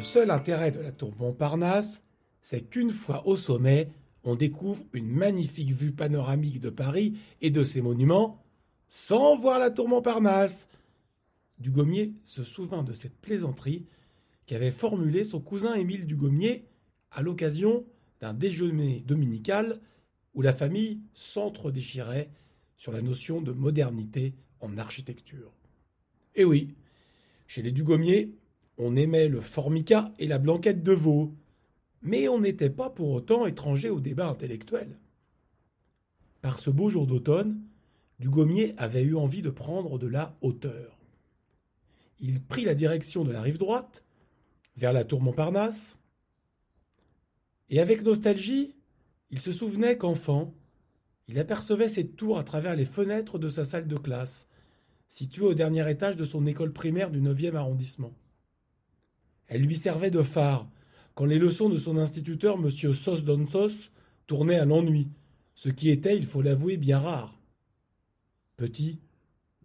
Le seul intérêt de la tour Montparnasse, c'est qu'une fois au sommet, on découvre une magnifique vue panoramique de Paris et de ses monuments, sans voir la tour Montparnasse. Dugommier se souvint de cette plaisanterie qu'avait formulée son cousin Émile Dugommier à l'occasion d'un déjeuner dominical où la famille s'entre-déchirait sur la notion de modernité en architecture. Et oui, chez les Dugommier, on aimait le formica et la blanquette de veau, mais on n'était pas pour autant étranger au débat intellectuel. Par ce beau jour d'automne, Dugommier avait eu envie de prendre de la hauteur. Il prit la direction de la rive droite, vers la tour Montparnasse, et avec nostalgie, il se souvenait qu'enfant, il apercevait cette tour à travers les fenêtres de sa salle de classe, située au dernier étage de son école primaire du 9e arrondissement. Elle lui servait de phare quand les leçons de son instituteur, M. Sos Donsos, tournaient à l'ennui, ce qui était, il faut l'avouer, bien rare. Petit,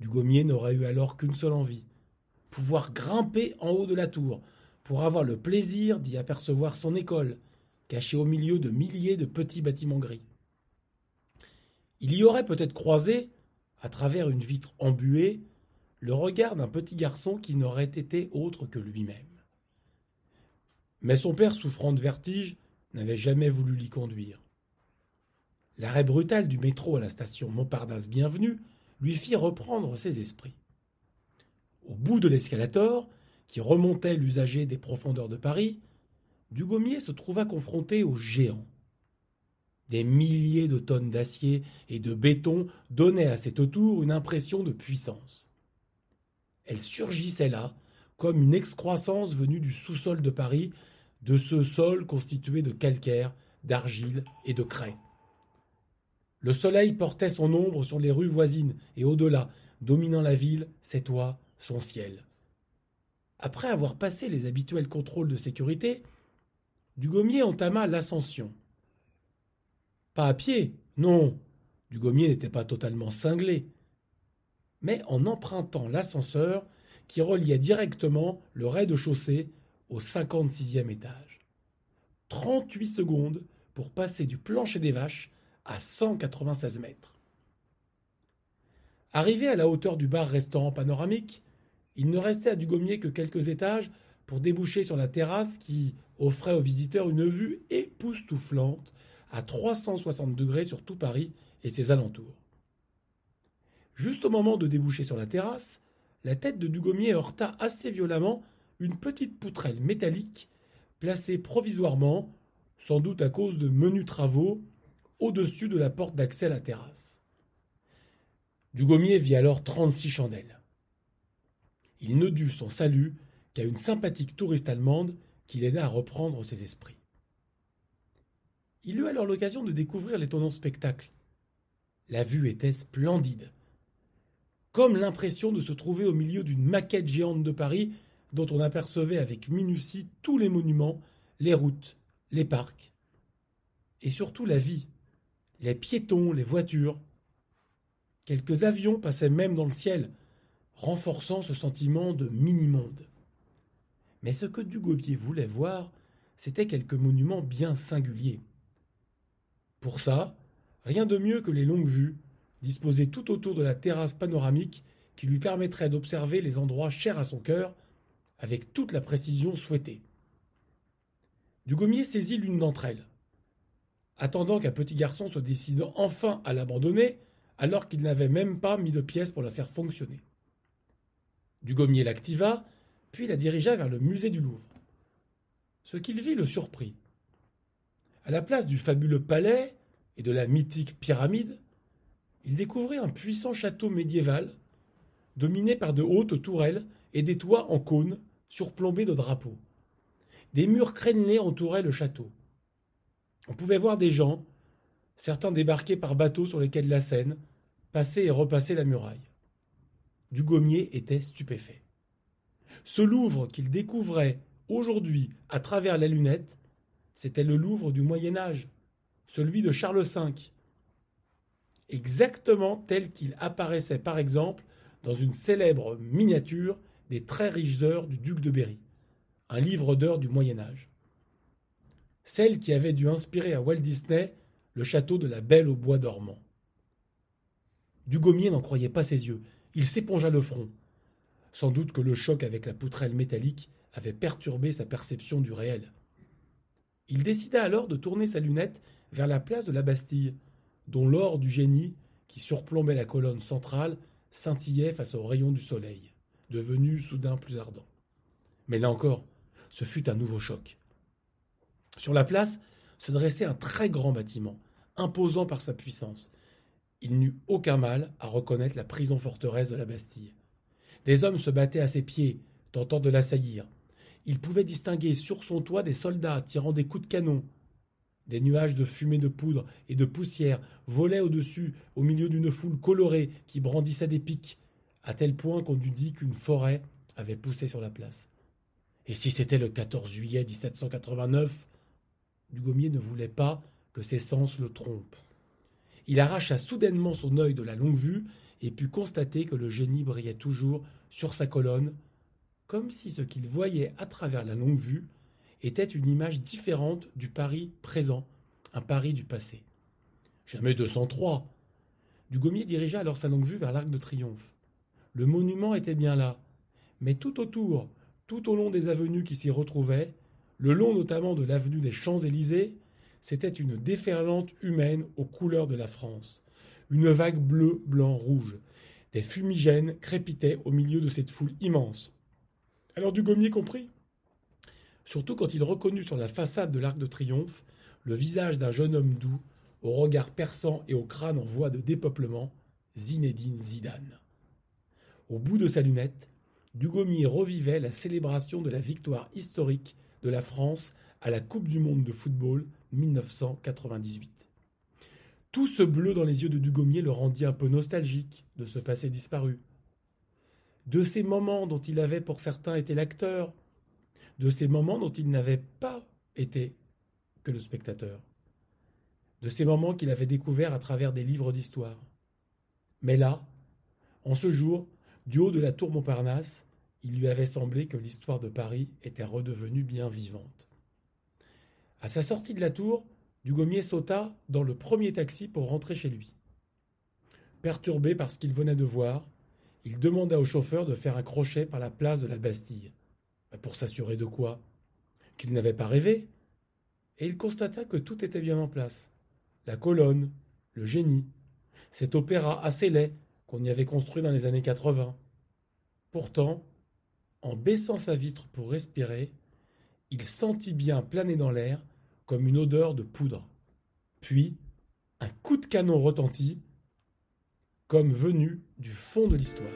Dugommier n'aurait eu alors qu'une seule envie pouvoir grimper en haut de la tour, pour avoir le plaisir d'y apercevoir son école, cachée au milieu de milliers de petits bâtiments gris. Il y aurait peut-être croisé, à travers une vitre embuée, le regard d'un petit garçon qui n'aurait été autre que lui-même. Mais son père, souffrant de vertige, n'avait jamais voulu l'y conduire. L'arrêt brutal du métro à la station Montparnasse Bienvenue lui fit reprendre ses esprits. Au bout de l'escalator, qui remontait l'usager des profondeurs de Paris, Dugommier se trouva confronté aux géants. Des milliers de tonnes d'acier et de béton donnaient à cette tour une impression de puissance. Elle surgissait là, comme une excroissance venue du sous-sol de Paris, de ce sol constitué de calcaire, d'argile et de craie. Le soleil portait son ombre sur les rues voisines et au-delà, dominant la ville, ses toits, son ciel. Après avoir passé les habituels contrôles de sécurité, Dugommier entama l'ascension. Pas à pied, non, Dugommier n'était pas totalement cinglé, mais en empruntant l'ascenseur qui reliait directement le rez-de-chaussée au 56e étage. 38 secondes pour passer du plancher des vaches à 196 mètres. Arrivé à la hauteur du bar-restaurant panoramique, il ne restait à Dugommier que quelques étages pour déboucher sur la terrasse qui offrait aux visiteurs une vue époustouflante à 360 degrés sur tout Paris et ses alentours. Juste au moment de déboucher sur la terrasse, la tête de Dugommier heurta assez violemment une petite poutrelle métallique placée provisoirement, sans doute à cause de menus travaux, au-dessus de la porte d'accès à la terrasse. Dugommier vit alors trente-six chandelles. Il ne dut son salut qu'à une sympathique touriste allemande qui l'aida à reprendre ses esprits. Il eut alors l'occasion de découvrir l'étonnant spectacle. La vue était splendide, comme l'impression de se trouver au milieu d'une maquette géante de Paris dont on apercevait avec minutie tous les monuments, les routes, les parcs, et surtout la vie, les piétons, les voitures. Quelques avions passaient même dans le ciel, renforçant ce sentiment de mini-monde. Mais ce que Dugommier voulait voir, c'était quelques monuments bien singuliers. Pour ça, rien de mieux que les longues vues, disposées tout autour de la terrasse panoramique qui lui permettrait d'observer les endroits chers à son cœur avec toute la précision souhaitée. Dugommier saisit l'une d'entre elles. Attendant qu'un petit garçon se décide enfin à l'abandonner, alors qu'il n'avait même pas mis de pièces pour la faire fonctionner. Dugommier l'activa, puis la dirigea vers le musée du Louvre. Ce qu'il vit le surprit. À la place du fabuleux palais et de la mythique pyramide, il découvrit un puissant château médiéval, dominé par de hautes tourelles et des toits en cône surplombés de drapeaux. Des murs crénelés entouraient le château. On pouvait voir des gens, certains débarqués par bateau sur les quais de la Seine, passer et repasser la muraille. Dugommier était stupéfait. Ce Louvre qu'il découvrait aujourd'hui à travers la lunette, c'était le Louvre du Moyen Âge, celui de Charles V, exactement tel qu'il apparaissait par exemple dans une célèbre miniature des très riches heures du duc de Berry, un livre d'heures du Moyen Âge. Celle qui avait dû inspirer à Walt Disney le château de la Belle au bois dormant. Dugommier n'en croyait pas ses yeux. Il s'épongea le front. Sans doute que le choc avec la poutrelle métallique avait perturbé sa perception du réel. Il décida alors de tourner sa lunette vers la place de la Bastille, dont l'or du génie, qui surplombait la colonne centrale, scintillait face aux rayons du soleil, devenu soudain plus ardent. Mais là encore, ce fut un nouveau choc. Sur la place se dressait un très grand bâtiment, imposant par sa puissance. Il n'eut aucun mal à reconnaître la prison forteresse de la Bastille. Des hommes se battaient à ses pieds, tentant de l'assaillir. Il pouvait distinguer sur son toit des soldats tirant des coups de canon. Des nuages de fumée de poudre et de poussière volaient au-dessus, au milieu d'une foule colorée qui brandissait des pics, à tel point qu'on eût dit qu'une forêt avait poussé sur la place. Et si c'était le 14 juillet 1789 Dugommier ne voulait pas que ses sens le trompent. Il arracha soudainement son œil de la longue vue et put constater que le génie brillait toujours sur sa colonne, comme si ce qu'il voyait à travers la longue vue était une image différente du Paris présent, un Paris du passé. Jamais 203. Dugommier dirigea alors sa longue vue vers l'Arc de Triomphe. Le monument était bien là, mais tout autour, tout au long des avenues qui s'y retrouvaient, le long notamment de l'avenue des Champs-Élysées, c'était une déferlante humaine aux couleurs de la France. Une vague bleue, blanc, rouge. Des fumigènes crépitaient au milieu de cette foule immense. Alors Dugommier comprit. Surtout quand il reconnut sur la façade de l'Arc de Triomphe le visage d'un jeune homme doux, au regard perçant et au crâne en voie de dépeuplement, Zinedine Zidane. Au bout de sa lunette, Dugommier revivait la célébration de la victoire historique de la France à la Coupe du monde de football 1998. Tout ce bleu dans les yeux de Dugommier le rendit un peu nostalgique de ce passé disparu. De ces moments dont il avait pour certains été l'acteur, de ces moments dont il n'avait pas été que le spectateur, de ces moments qu'il avait découverts à travers des livres d'histoire. Mais là, en ce jour, du haut de la tour Montparnasse, il lui avait semblé que l'histoire de Paris était redevenue bien vivante. À sa sortie de la tour, Dugommier sauta dans le premier taxi pour rentrer chez lui. Perturbé par ce qu'il venait de voir, il demanda au chauffeur de faire un crochet par la place de la Bastille. Pour s'assurer de quoi? Qu'il n'avait pas rêvé? Et il constata que tout était bien en place. La colonne, le génie, cet opéra assez laid qu'on y avait construit dans les années 80. Pourtant, en baissant sa vitre pour respirer, il sentit bien planer dans l'air comme une odeur de poudre. Puis, un coup de canon retentit, comme venu du fond de l'histoire.